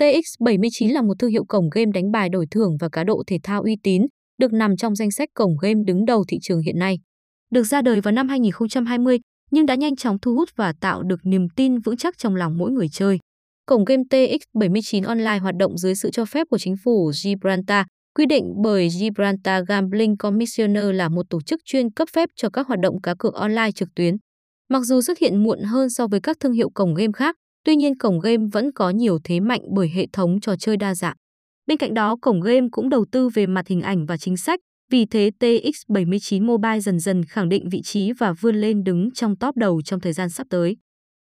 TX79 là một thương hiệu cổng game đánh bài đổi thưởng và cá độ thể thao uy tín, được nằm trong danh sách cổng game đứng đầu thị trường hiện nay. Được ra đời vào năm 2020, nhưng đã nhanh chóng thu hút và tạo được niềm tin vững chắc trong lòng mỗi người chơi. Cổng game TX79 Online hoạt động dưới sự cho phép của chính phủ Gibraltar, quy định bởi Gibraltar Gambling Commissioner là một tổ chức chuyên cấp phép cho các hoạt động cá cược online trực tuyến. Mặc dù xuất hiện muộn hơn so với các thương hiệu cổng game khác, tuy nhiên cổng game vẫn có nhiều thế mạnh bởi hệ thống trò chơi đa dạng. Bên cạnh đó, cổng game cũng đầu tư về mặt hình ảnh và chính sách, vì thế TX79 Mobile dần dần khẳng định vị trí và vươn lên đứng trong top đầu trong thời gian sắp tới.